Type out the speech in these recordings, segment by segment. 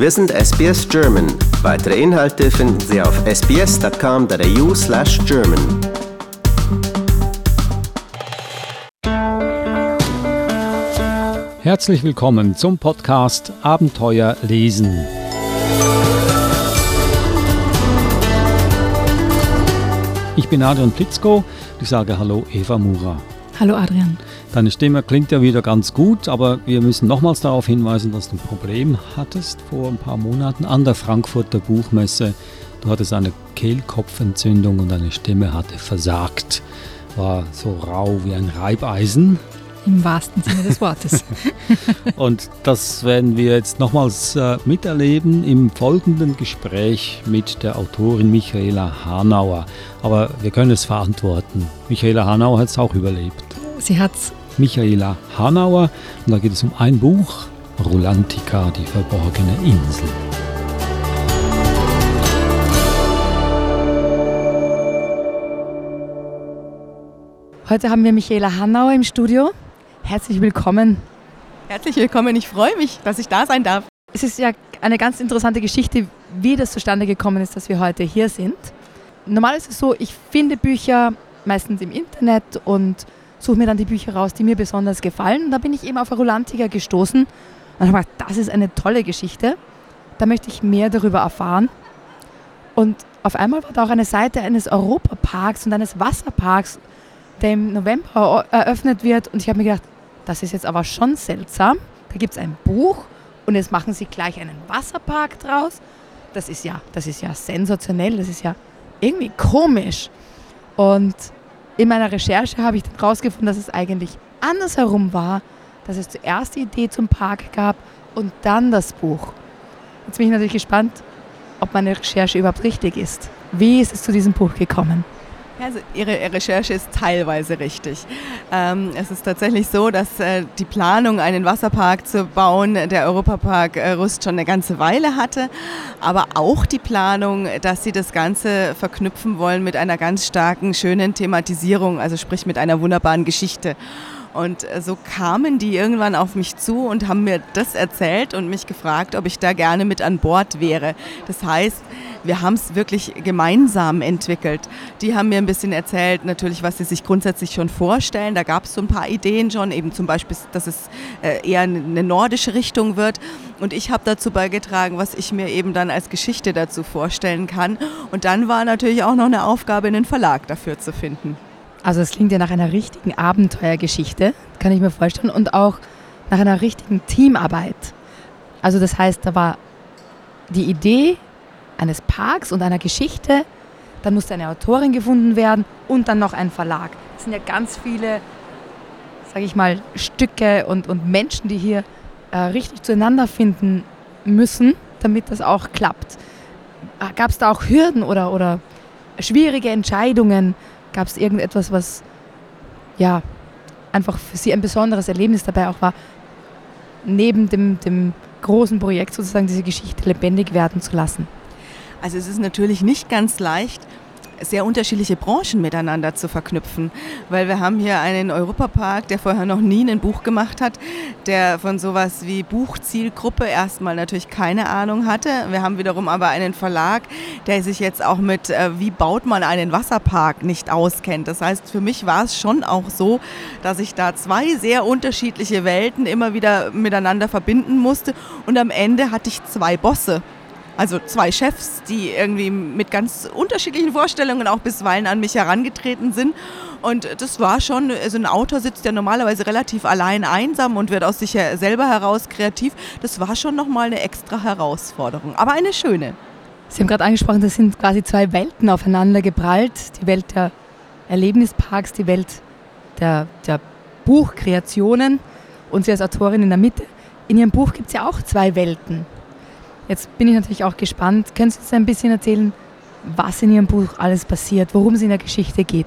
Wir sind SBS German. Weitere Inhalte finden Sie auf sbs.com.au slash German. Herzlich willkommen zum Podcast Abenteuer lesen. Ich bin Adrian Plitzko. Ich sage Hallo Eva Mura. Hallo Adrian. Deine Stimme klingt ja wieder ganz gut, aber wir müssen nochmals darauf hinweisen, dass du ein Problem hattest vor ein paar Monaten an der Frankfurter Buchmesse. Du hattest eine Kehlkopfentzündung und deine Stimme hatte versagt. War so rau wie ein Reibeisen. Im wahrsten Sinne des Wortes. und das werden wir jetzt nochmals äh, miterleben im folgenden Gespräch mit der Autorin Michaela Hanauer. Aber wir können es verantworten. Michaela Hanauer hat es auch überlebt. Sie hat es. Michaela Hanauer. Und da geht es um ein Buch, Rulantica, die verborgene Insel. Heute haben wir Michaela Hanauer im Studio. Herzlich willkommen. Herzlich willkommen. Ich freue mich, dass ich da sein darf. Es ist ja eine ganz interessante Geschichte, wie das zustande gekommen ist, dass wir heute hier sind. Normal ist es so, ich finde Bücher meistens im Internet und suche mir dann die Bücher raus, die mir besonders gefallen. Und da bin ich eben auf Rolantiger gestoßen und habe gedacht, das ist eine tolle Geschichte. Da möchte ich mehr darüber erfahren. Und auf einmal war da auch eine Seite eines Europaparks und eines Wasserparks, der im November eröffnet wird. Und ich habe mir gedacht, das ist jetzt aber schon seltsam. Da gibt es ein Buch und jetzt machen sie gleich einen Wasserpark draus. Das ist ja, das ist ja sensationell, das ist ja irgendwie komisch. Und in meiner Recherche habe ich dann herausgefunden, dass es eigentlich andersherum war, dass es zuerst die Idee zum Park gab und dann das Buch. Jetzt bin ich natürlich gespannt, ob meine Recherche überhaupt richtig ist. Wie ist es zu diesem Buch gekommen? Also Ihre Recherche ist teilweise richtig. Ähm, es ist tatsächlich so, dass äh, die Planung, einen Wasserpark zu bauen, der Europapark äh, Rust schon eine ganze Weile hatte, aber auch die Planung, dass Sie das Ganze verknüpfen wollen mit einer ganz starken, schönen Thematisierung, also sprich mit einer wunderbaren Geschichte. Und äh, so kamen die irgendwann auf mich zu und haben mir das erzählt und mich gefragt, ob ich da gerne mit an Bord wäre. Das heißt, wir haben es wirklich gemeinsam entwickelt. Die haben mir ein bisschen erzählt, natürlich, was sie sich grundsätzlich schon vorstellen. Da gab es so ein paar Ideen schon, eben zum Beispiel, dass es äh, eher eine nordische Richtung wird. Und ich habe dazu beigetragen, was ich mir eben dann als Geschichte dazu vorstellen kann. Und dann war natürlich auch noch eine Aufgabe, einen Verlag dafür zu finden. Also es klingt ja nach einer richtigen Abenteuergeschichte, kann ich mir vorstellen, und auch nach einer richtigen Teamarbeit. Also das heißt, da war die Idee eines Parks und einer Geschichte, dann musste eine Autorin gefunden werden und dann noch ein Verlag. Es sind ja ganz viele, sage ich mal, Stücke und, und Menschen, die hier äh, richtig zueinander finden müssen, damit das auch klappt. Gab es da auch Hürden oder, oder schwierige Entscheidungen? Gab es irgendetwas, was ja einfach für Sie ein besonderes Erlebnis dabei auch war, neben dem, dem großen Projekt sozusagen diese Geschichte lebendig werden zu lassen? Also es ist natürlich nicht ganz leicht, sehr unterschiedliche Branchen miteinander zu verknüpfen. Weil wir haben hier einen Europapark, der vorher noch nie ein Buch gemacht hat, der von sowas wie Buchzielgruppe erstmal natürlich keine Ahnung hatte. Wir haben wiederum aber einen Verlag, der sich jetzt auch mit, äh, wie baut man einen Wasserpark, nicht auskennt. Das heißt, für mich war es schon auch so, dass ich da zwei sehr unterschiedliche Welten immer wieder miteinander verbinden musste. Und am Ende hatte ich zwei Bosse also zwei Chefs, die irgendwie mit ganz unterschiedlichen Vorstellungen auch bisweilen an mich herangetreten sind. Und das war schon, also ein Autor sitzt ja normalerweise relativ allein einsam und wird aus sich selber heraus kreativ. Das war schon nochmal eine extra Herausforderung, aber eine schöne. Sie haben gerade angesprochen, das sind quasi zwei Welten aufeinander geprallt. Die Welt der Erlebnisparks, die Welt der, der Buchkreationen und Sie als Autorin in der Mitte. In Ihrem Buch gibt es ja auch zwei Welten. Jetzt bin ich natürlich auch gespannt. Können Sie uns ein bisschen erzählen, was in Ihrem Buch alles passiert, worum es in der Geschichte geht?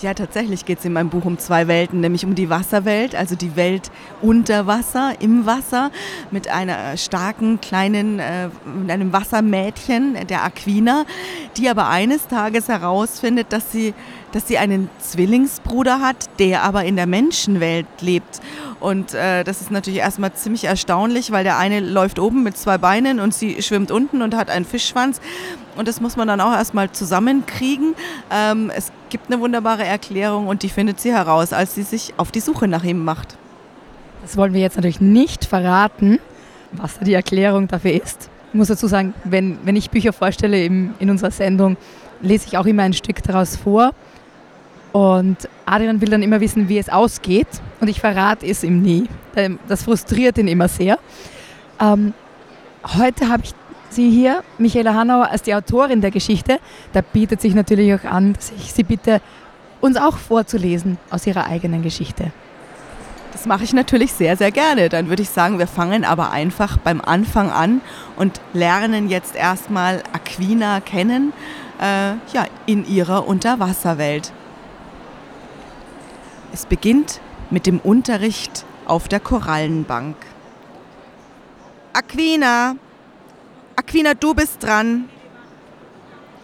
Ja, tatsächlich geht es in meinem Buch um zwei Welten, nämlich um die Wasserwelt, also die Welt unter Wasser, im Wasser, mit einer starken kleinen, äh, mit einem Wassermädchen, der Aquina, die aber eines Tages herausfindet, dass sie dass sie einen Zwillingsbruder hat, der aber in der Menschenwelt lebt. Und äh, das ist natürlich erstmal ziemlich erstaunlich, weil der eine läuft oben mit zwei Beinen und sie schwimmt unten und hat einen Fischschwanz. Und das muss man dann auch erstmal zusammenkriegen. Ähm, es gibt eine wunderbare Erklärung und die findet sie heraus, als sie sich auf die Suche nach ihm macht. Das wollen wir jetzt natürlich nicht verraten, was die Erklärung dafür ist. Ich muss dazu sagen, wenn, wenn ich Bücher vorstelle im, in unserer Sendung, lese ich auch immer ein Stück daraus vor. Und Adrian will dann immer wissen, wie es ausgeht. Und ich verrate es ihm nie. Das frustriert ihn immer sehr. Ähm, heute habe ich Sie hier, Michaela Hanauer, als die Autorin der Geschichte. Da bietet sich natürlich auch an, dass ich Sie bitte, uns auch vorzulesen aus Ihrer eigenen Geschichte. Das mache ich natürlich sehr, sehr gerne. Dann würde ich sagen, wir fangen aber einfach beim Anfang an und lernen jetzt erstmal Aquina kennen, äh, ja, in ihrer Unterwasserwelt. Es beginnt mit dem Unterricht auf der Korallenbank. Aquina, Aquina, du bist dran.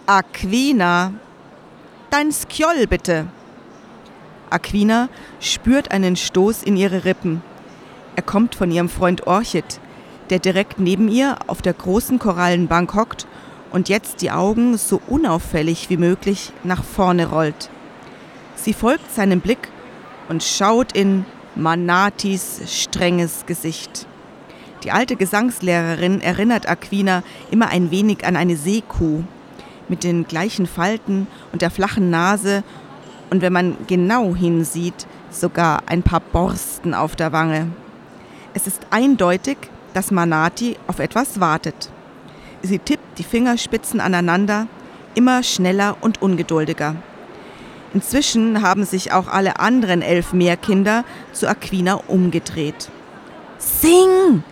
Aquina, dein Skjold bitte. Aquina spürt einen Stoß in ihre Rippen. Er kommt von ihrem Freund Orchid, der direkt neben ihr auf der großen Korallenbank hockt und jetzt die Augen so unauffällig wie möglich nach vorne rollt. Sie folgt seinem Blick und schaut in Manatis strenges Gesicht. Die alte Gesangslehrerin erinnert Aquina immer ein wenig an eine Seekuh mit den gleichen Falten und der flachen Nase und wenn man genau hinsieht, sogar ein paar Borsten auf der Wange. Es ist eindeutig, dass Manati auf etwas wartet. Sie tippt die Fingerspitzen aneinander, immer schneller und ungeduldiger. Inzwischen haben sich auch alle anderen elf Meerkinder zu Aquina umgedreht. Sing!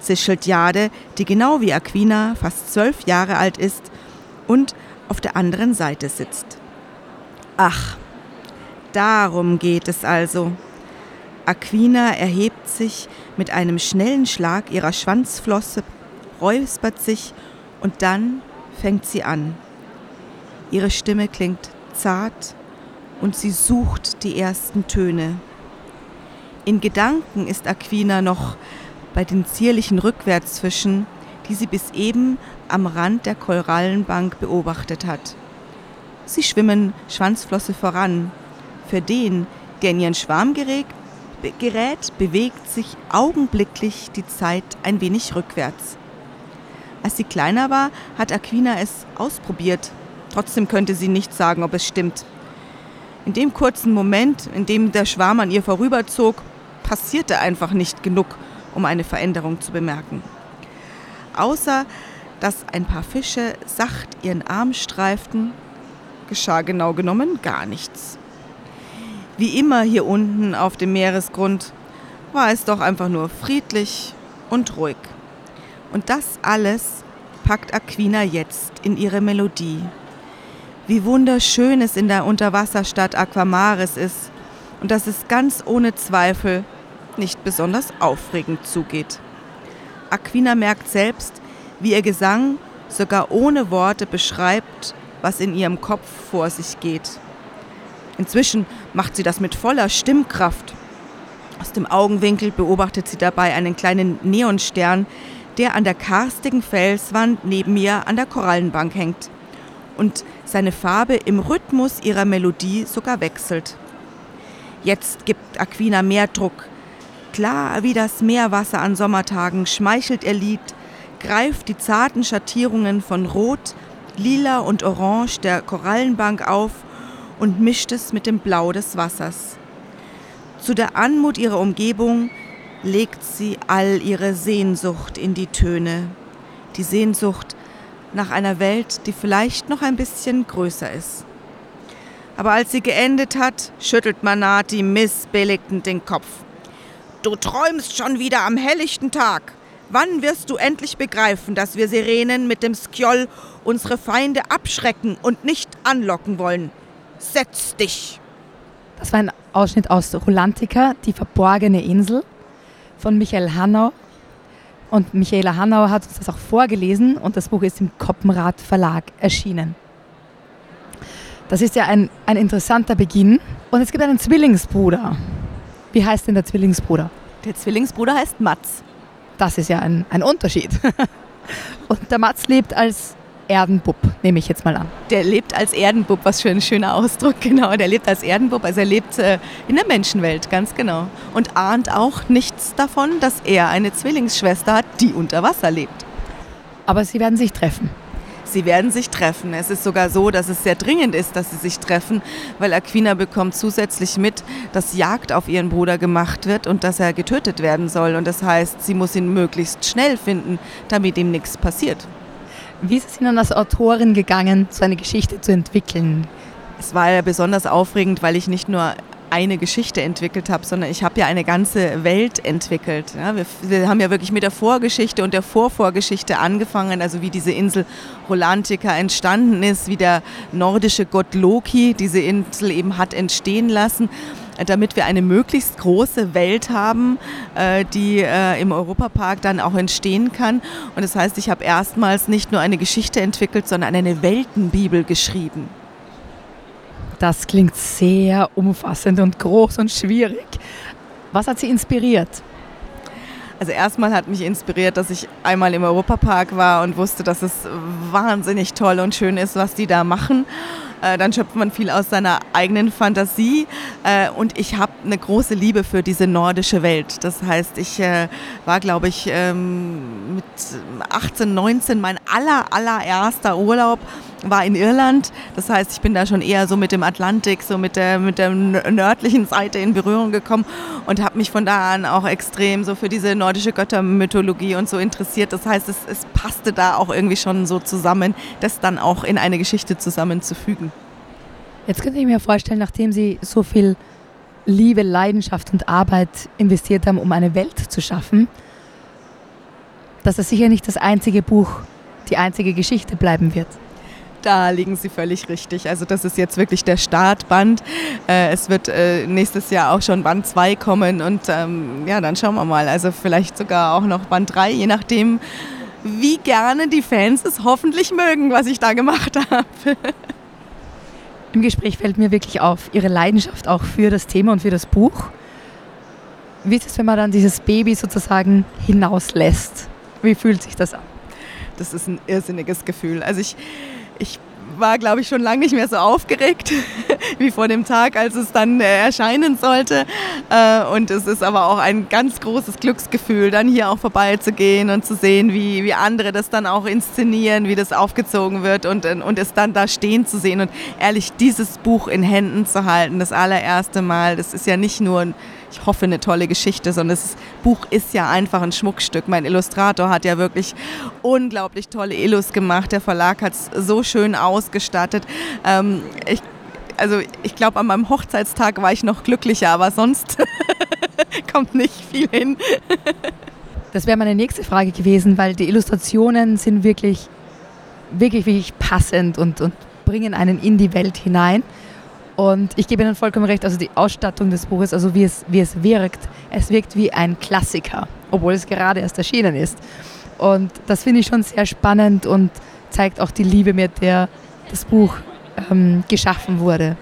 Zischelt Jade, die genau wie Aquina fast zwölf Jahre alt ist und auf der anderen Seite sitzt. Ach, darum geht es also. Aquina erhebt sich mit einem schnellen Schlag ihrer Schwanzflosse, räuspert sich und dann fängt sie an. Ihre Stimme klingt zart und sie sucht die ersten Töne. In Gedanken ist Aquina noch bei den zierlichen Rückwärtsfischen, die sie bis eben am Rand der Korallenbank beobachtet hat. Sie schwimmen Schwanzflosse voran. Für den, der in ihren Schwarm gerät, bewegt sich augenblicklich die Zeit ein wenig rückwärts. Als sie kleiner war, hat Aquina es ausprobiert. Trotzdem könnte sie nicht sagen, ob es stimmt. In dem kurzen Moment, in dem der Schwarm an ihr vorüberzog, passierte einfach nicht genug, um eine Veränderung zu bemerken. Außer dass ein paar Fische sacht ihren Arm streiften, geschah genau genommen gar nichts. Wie immer hier unten auf dem Meeresgrund war es doch einfach nur friedlich und ruhig. Und das alles packt Aquina jetzt in ihre Melodie. Wie wunderschön es in der Unterwasserstadt Aquamaris ist und dass es ganz ohne Zweifel nicht besonders aufregend zugeht. Aquina merkt selbst, wie ihr Gesang sogar ohne Worte beschreibt, was in ihrem Kopf vor sich geht. Inzwischen macht sie das mit voller Stimmkraft. Aus dem Augenwinkel beobachtet sie dabei einen kleinen Neonstern, der an der karstigen Felswand neben ihr an der Korallenbank hängt und seine Farbe im Rhythmus ihrer Melodie sogar wechselt. Jetzt gibt Aquina mehr Druck. Klar wie das Meerwasser an Sommertagen schmeichelt ihr Lied, greift die zarten Schattierungen von Rot, Lila und Orange der Korallenbank auf und mischt es mit dem Blau des Wassers. Zu der Anmut ihrer Umgebung legt sie all ihre Sehnsucht in die Töne. Die Sehnsucht nach einer Welt, die vielleicht noch ein bisschen größer ist. Aber als sie geendet hat, schüttelt Manati missbilligend den Kopf. Du träumst schon wieder am helllichten Tag. Wann wirst du endlich begreifen, dass wir Sirenen mit dem Skjold unsere Feinde abschrecken und nicht anlocken wollen? Setz dich! Das war ein Ausschnitt aus Rolantica, die verborgene Insel von Michael Hanau. Und Michaela Hanau hat uns das auch vorgelesen und das Buch ist im Koppenrad Verlag erschienen. Das ist ja ein, ein interessanter Beginn. Und es gibt einen Zwillingsbruder. Wie heißt denn der Zwillingsbruder? Der Zwillingsbruder heißt Mats. Das ist ja ein, ein Unterschied. Und der Mats lebt als Erdenbub, nehme ich jetzt mal an. Der lebt als Erdenbub, was für ein schöner Ausdruck, genau. Der lebt als Erdenbub, also er lebt äh, in der Menschenwelt, ganz genau. Und ahnt auch nichts davon, dass er eine Zwillingsschwester hat, die unter Wasser lebt. Aber sie werden sich treffen. Sie werden sich treffen. Es ist sogar so, dass es sehr dringend ist, dass sie sich treffen, weil Aquina bekommt zusätzlich mit, dass Jagd auf ihren Bruder gemacht wird und dass er getötet werden soll. Und das heißt, sie muss ihn möglichst schnell finden, damit ihm nichts passiert. Wie ist es Ihnen als Autorin gegangen, so eine Geschichte zu entwickeln? Es war ja besonders aufregend, weil ich nicht nur eine Geschichte entwickelt habe, sondern ich habe ja eine ganze Welt entwickelt. Ja, wir, wir, haben ja wirklich mit der Vorgeschichte und der Vorvorgeschichte angefangen, also wie diese Insel Rolantica entstanden ist, wie der nordische Gott Loki diese Insel eben hat entstehen lassen damit wir eine möglichst große Welt haben, äh, die äh, im Europapark dann auch entstehen kann. Und das heißt, ich habe erstmals nicht nur eine Geschichte entwickelt, sondern eine Weltenbibel geschrieben. Das klingt sehr umfassend und groß und schwierig. Was hat Sie inspiriert? Also erstmal hat mich inspiriert, dass ich einmal im Europapark war und wusste, dass es wahnsinnig toll und schön ist, was die da machen. Äh, dann schöpft man viel aus seiner eigenen Fantasie. Äh, und ich habe eine große Liebe für diese nordische Welt. Das heißt, ich äh, war, glaube ich, ähm, mit 18, 19 mein aller, allererster Urlaub war in Irland. Das heißt, ich bin da schon eher so mit dem Atlantik, so mit der, mit der nördlichen Seite in Berührung gekommen und habe mich von da an auch extrem so für diese nordische Göttermythologie und so interessiert. Das heißt, es, es passte da auch irgendwie schon so zusammen, das dann auch in eine Geschichte zusammenzufügen. Jetzt könnte ich mir vorstellen, nachdem Sie so viel Liebe, Leidenschaft und Arbeit investiert haben, um eine Welt zu schaffen, dass das sicher nicht das einzige Buch, die einzige Geschichte bleiben wird. Da liegen Sie völlig richtig. Also das ist jetzt wirklich der Startband. Äh, es wird äh, nächstes Jahr auch schon Band 2 kommen und ähm, ja, dann schauen wir mal. Also vielleicht sogar auch noch Band 3, je nachdem, wie gerne die Fans es hoffentlich mögen, was ich da gemacht habe. Im Gespräch fällt mir wirklich auf Ihre Leidenschaft auch für das Thema und für das Buch. Wie ist es, wenn man dann dieses Baby sozusagen hinauslässt? Wie fühlt sich das an? Das ist ein irrsinniges Gefühl. Also ich, ich war, glaube ich, schon lange nicht mehr so aufgeregt wie vor dem Tag, als es dann äh, erscheinen sollte. Äh, und es ist aber auch ein ganz großes Glücksgefühl, dann hier auch vorbeizugehen und zu sehen, wie, wie andere das dann auch inszenieren, wie das aufgezogen wird und, und es dann da stehen zu sehen. Und ehrlich, dieses Buch in Händen zu halten, das allererste Mal, das ist ja nicht nur ein ich hoffe, eine tolle Geschichte, sondern das Buch ist ja einfach ein Schmuckstück. Mein Illustrator hat ja wirklich unglaublich tolle Illus gemacht. Der Verlag hat es so schön ausgestattet. Ähm, ich, also ich glaube, an meinem Hochzeitstag war ich noch glücklicher, aber sonst kommt nicht viel hin. das wäre meine nächste Frage gewesen, weil die Illustrationen sind wirklich, wirklich, wirklich passend und, und bringen einen in die Welt hinein. Und ich gebe Ihnen vollkommen recht, also die Ausstattung des Buches, also wie es, wie es wirkt, es wirkt wie ein Klassiker, obwohl es gerade erst erschienen ist. Und das finde ich schon sehr spannend und zeigt auch die Liebe, mit der das Buch ähm, geschaffen wurde.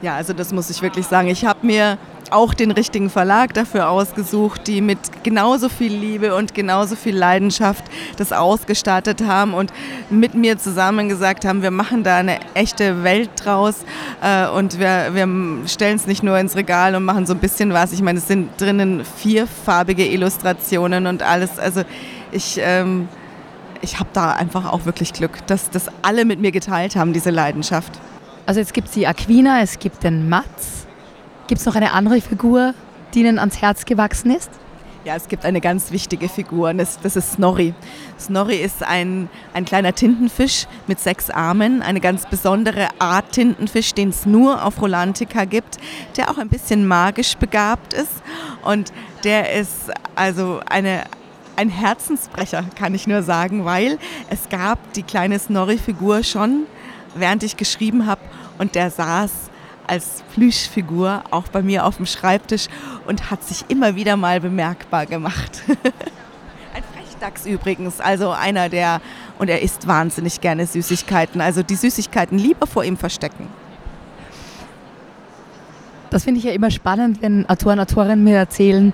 Ja, also das muss ich wirklich sagen. Ich habe mir auch den richtigen Verlag dafür ausgesucht, die mit genauso viel Liebe und genauso viel Leidenschaft das ausgestattet haben und mit mir zusammen gesagt haben, wir machen da eine echte Welt draus äh, und wir, wir stellen es nicht nur ins Regal und machen so ein bisschen was. Ich meine, es sind drinnen vierfarbige Illustrationen und alles. Also ich... Ähm, ich habe da einfach auch wirklich Glück, dass das alle mit mir geteilt haben, diese Leidenschaft. Also jetzt gibt es die Aquina, es gibt den Mats, Gibt es noch eine andere Figur, die Ihnen ans Herz gewachsen ist? Ja, es gibt eine ganz wichtige Figur, das, das ist Snorri. Snorri ist ein, ein kleiner Tintenfisch mit sechs Armen, eine ganz besondere Art Tintenfisch, den es nur auf Rolantica gibt, der auch ein bisschen magisch begabt ist. Und der ist also eine, ein Herzensbrecher, kann ich nur sagen, weil es gab die kleine Snorri-Figur schon, während ich geschrieben habe, und der saß als Plüschfigur auch bei mir auf dem Schreibtisch und hat sich immer wieder mal bemerkbar gemacht. Ein Dachs übrigens, also einer der, und er isst wahnsinnig gerne Süßigkeiten, also die Süßigkeiten lieber vor ihm verstecken. Das finde ich ja immer spannend, wenn Autoren, Autorinnen mir erzählen,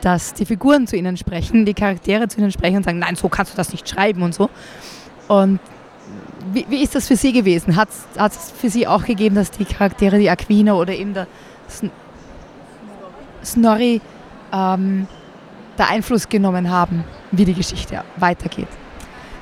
dass die Figuren zu ihnen sprechen, die Charaktere zu ihnen sprechen und sagen, nein, so kannst du das nicht schreiben und so. Und wie, wie ist das für Sie gewesen? Hat es für Sie auch gegeben, dass die Charaktere, die Aquina oder eben der Sn Snorri, ähm, da Einfluss genommen haben, wie die Geschichte weitergeht?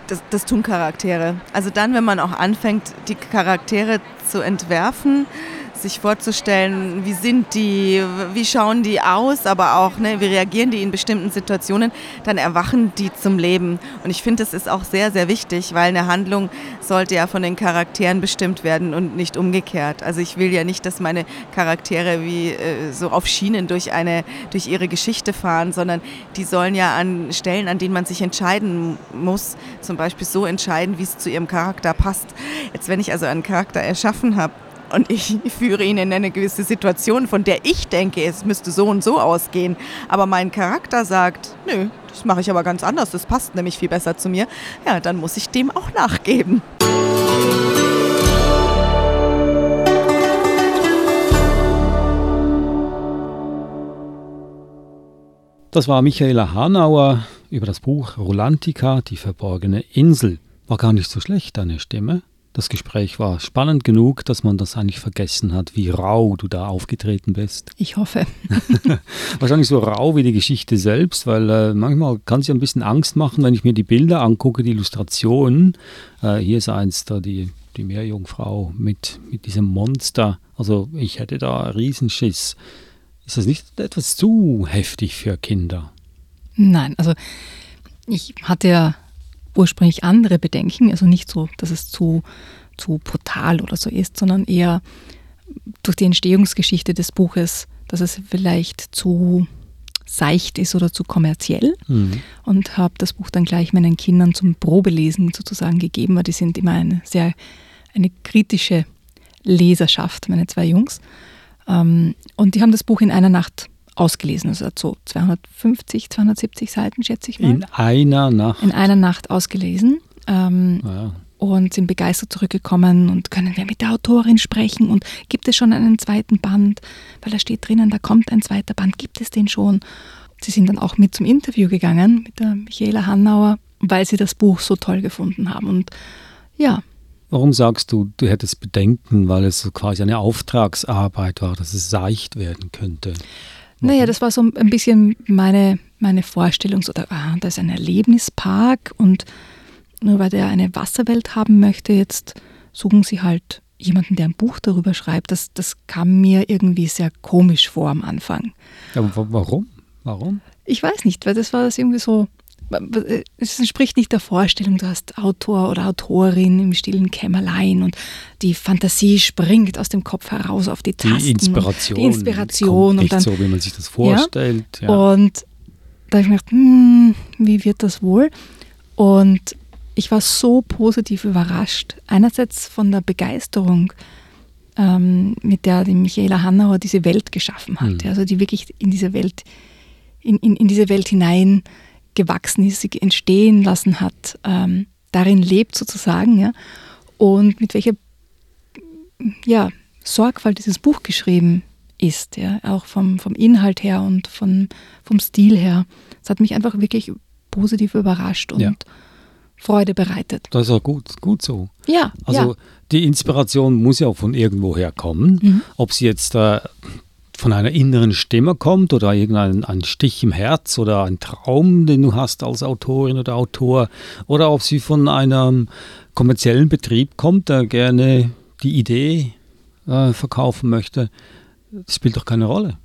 Das, das, tun Charaktere. Also dann, wenn man auch anfängt, die Charaktere zu entwerfen, sich vorzustellen, wie sind die, wie schauen die aus, aber auch, ne, wie reagieren die in bestimmten Situationen, dann erwachen die zum Leben. Und ich finde, das ist auch sehr, sehr wichtig, weil eine Handlung sollte ja von den Charakteren bestimmt werden und nicht umgekehrt. Also ich will ja nicht, dass meine Charaktere wie äh, so auf Schienen durch, eine, durch ihre Geschichte fahren, sondern die sollen ja an Stellen, an denen man sich entscheiden muss, zum Beispiel so entscheiden, wie es zu ihrem Charakter passt. Jetzt, wenn ich also einen Charakter erschaffen habe, und ich führe ihn in eine gewisse Situation, von der ich denke, es müsste so und so ausgehen. Aber mein Charakter sagt, nö, das mache ich aber ganz anders, das passt nämlich viel besser zu mir. Ja, dann muss ich dem auch nachgeben. Das war Michaela Hanauer über das Buch Rolantica, die verborgene Insel. War gar nicht so schlecht, deine Stimme. Das Gespräch war spannend genug, dass man das eigentlich vergessen hat, wie rau du da aufgetreten bist. Ich hoffe. Wahrscheinlich so rau wie die Geschichte selbst, weil äh, manchmal kann es ja ein bisschen Angst machen, wenn ich mir die Bilder angucke, die Illustrationen. Äh, hier ist eins da, die, die Meerjungfrau mit, mit diesem Monster. Also ich hätte da Riesenschiss. Ist das nicht etwas zu heftig für Kinder? Nein, also ich hatte ja ursprünglich andere Bedenken, also nicht so, dass es zu, zu brutal oder so ist, sondern eher durch die Entstehungsgeschichte des Buches, dass es vielleicht zu seicht ist oder zu kommerziell mhm. und habe das Buch dann gleich meinen Kindern zum Probelesen sozusagen gegeben, weil die sind immer eine sehr eine kritische Leserschaft, meine zwei Jungs. Ähm, und die haben das Buch in einer Nacht ausgelesen. Also hat so 250, 270 Seiten, schätze ich mal. In einer Nacht? In einer Nacht ausgelesen. Ähm, ja. Und sind begeistert zurückgekommen und können wir mit der Autorin sprechen und gibt es schon einen zweiten Band? Weil da steht drinnen, da kommt ein zweiter Band, gibt es den schon? Sie sind dann auch mit zum Interview gegangen mit der Michaela Hannauer, weil sie das Buch so toll gefunden haben. Und ja, Warum sagst du, du hättest Bedenken, weil es quasi eine Auftragsarbeit war, dass es seicht werden könnte? Naja, das war so ein bisschen meine, meine Vorstellung, so, da, ah, da ist ein Erlebnispark und nur weil der eine Wasserwelt haben möchte, jetzt suchen sie halt jemanden, der ein Buch darüber schreibt. Das, das kam mir irgendwie sehr komisch vor am Anfang. Ja, warum? Warum? Ich weiß nicht, weil das war das irgendwie so, es entspricht nicht der Vorstellung, du hast Autor oder Autorin im stillen Kämmerlein und die Fantasie springt aus dem Kopf heraus auf die Tasten. Die Inspiration. Die Inspiration. Und dann, so, wie man sich das vorstellt. Ja, ja. Und da habe ich mir gedacht, hm, wie wird das wohl? Und ich war so positiv überrascht. Einerseits von der Begeisterung, ähm, mit der die Michaela Hannauer diese Welt geschaffen hat. Mhm. Also die wirklich in diese Welt, in, in, in diese Welt hinein gewachsen ist, sie entstehen lassen hat, ähm, darin lebt sozusagen, ja, und mit welcher ja, Sorgfalt dieses Buch geschrieben ist, ja, auch vom, vom Inhalt her und von, vom Stil her. Es hat mich einfach wirklich positiv überrascht und ja. Freude bereitet. Das ist auch gut, gut so. Ja. Also ja. die Inspiration muss ja auch von irgendwoher kommen. Mhm. Ob sie jetzt äh, von einer inneren Stimme kommt oder irgendein ein Stich im Herz oder ein Traum, den du hast als Autorin oder Autor, oder ob sie von einem kommerziellen Betrieb kommt, der gerne die Idee äh, verkaufen möchte, das spielt doch keine Rolle.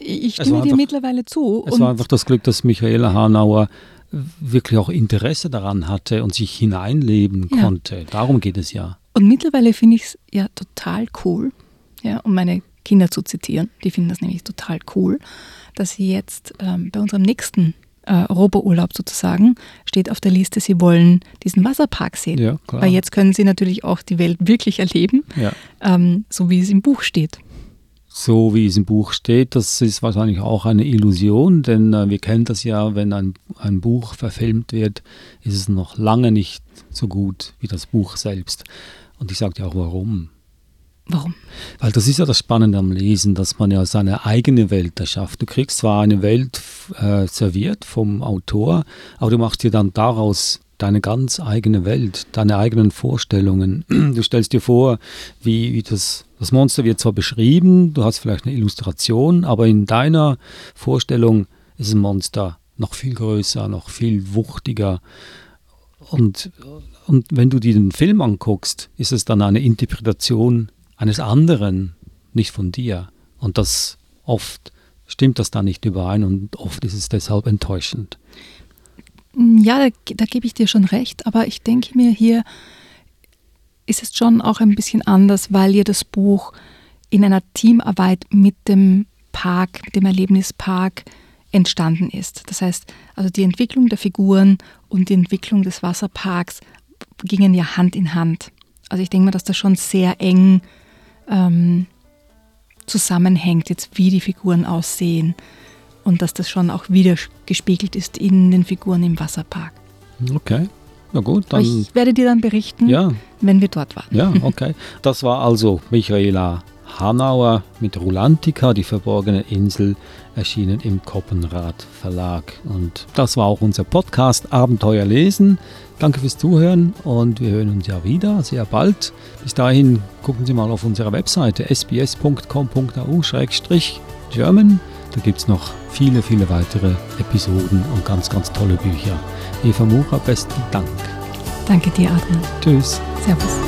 Ich stimme dir einfach, mittlerweile zu. Es war einfach das Glück, dass Michaela Hanauer wirklich auch Interesse daran hatte und sich hineinleben ja. konnte. Darum geht es ja. Und mittlerweile finde ich es ja total cool, ja, um meine Kinder zu zitieren. Die finden das nämlich total cool, dass sie jetzt ähm, bei unserem nächsten äh, Europaurlaub sozusagen steht auf der Liste, sie wollen diesen Wasserpark sehen. Ja, Weil jetzt können sie natürlich auch die Welt wirklich erleben, ja. ähm, so wie es im Buch steht. so wie es im Buch steht, das ist wahrscheinlich auch eine Illusion, denn äh, wir kennen das ja, wenn ein, ein Buch verfilmt wird, ist es noch lange nicht so gut wie das Buch selbst. Und ich sage dir auch warum. Warum? Weil das ist ja das Spannende am Lesen, dass man ja seine eigene Welt erschafft. Du kriegst zwar eine Welt äh, serviert vom Autor, aber du machst dir dann daraus deine ganz eigene Welt, deine eigenen Vorstellungen. Du stellst dir vor, wie, wie das, das Monster wird zwar beschrieben, du hast vielleicht eine Illustration, aber in deiner Vorstellung ist ein Monster noch viel größer, noch viel wuchtiger. Und, und wenn du dir den Film anguckst, ist es dann eine Interpretation eines anderen, nicht von dir. Und das oft stimmt das dann nicht überein und oft ist es deshalb enttäuschend. Ja, da, da gebe ich dir schon recht, aber ich denke mir hier ist es schon auch ein bisschen anders, weil ihr das Buch in einer Teamarbeit mit dem Park, mit dem Erlebnispark entstanden ist. Das heißt, also die Entwicklung der Figuren und die Entwicklung des Wasserparks gingen ja Hand in Hand. Also ich denke mir, dass das schon sehr eng ähm, zusammenhängt, jetzt wie die Figuren aussehen und dass das schon auch wieder gespiegelt ist in den Figuren im Wasserpark. Okay. Na gut, dann. Ich werde dir dann berichten, ja. wenn wir dort waren. Ja, okay. Das war also Michaela Hanauer mit Rulantica, die verborgene Insel, erschienen im Koppenrad Verlag. Und das war auch unser Podcast Abenteuer lesen. Danke fürs Zuhören und wir hören uns ja wieder sehr bald. Bis dahin gucken Sie mal auf unserer Webseite sbs.com.au-german. Da gibt es noch viele, viele weitere Episoden und ganz, ganz tolle Bücher. Eva Mucha, besten Dank. Danke dir, Adrian. Tschüss. Servus.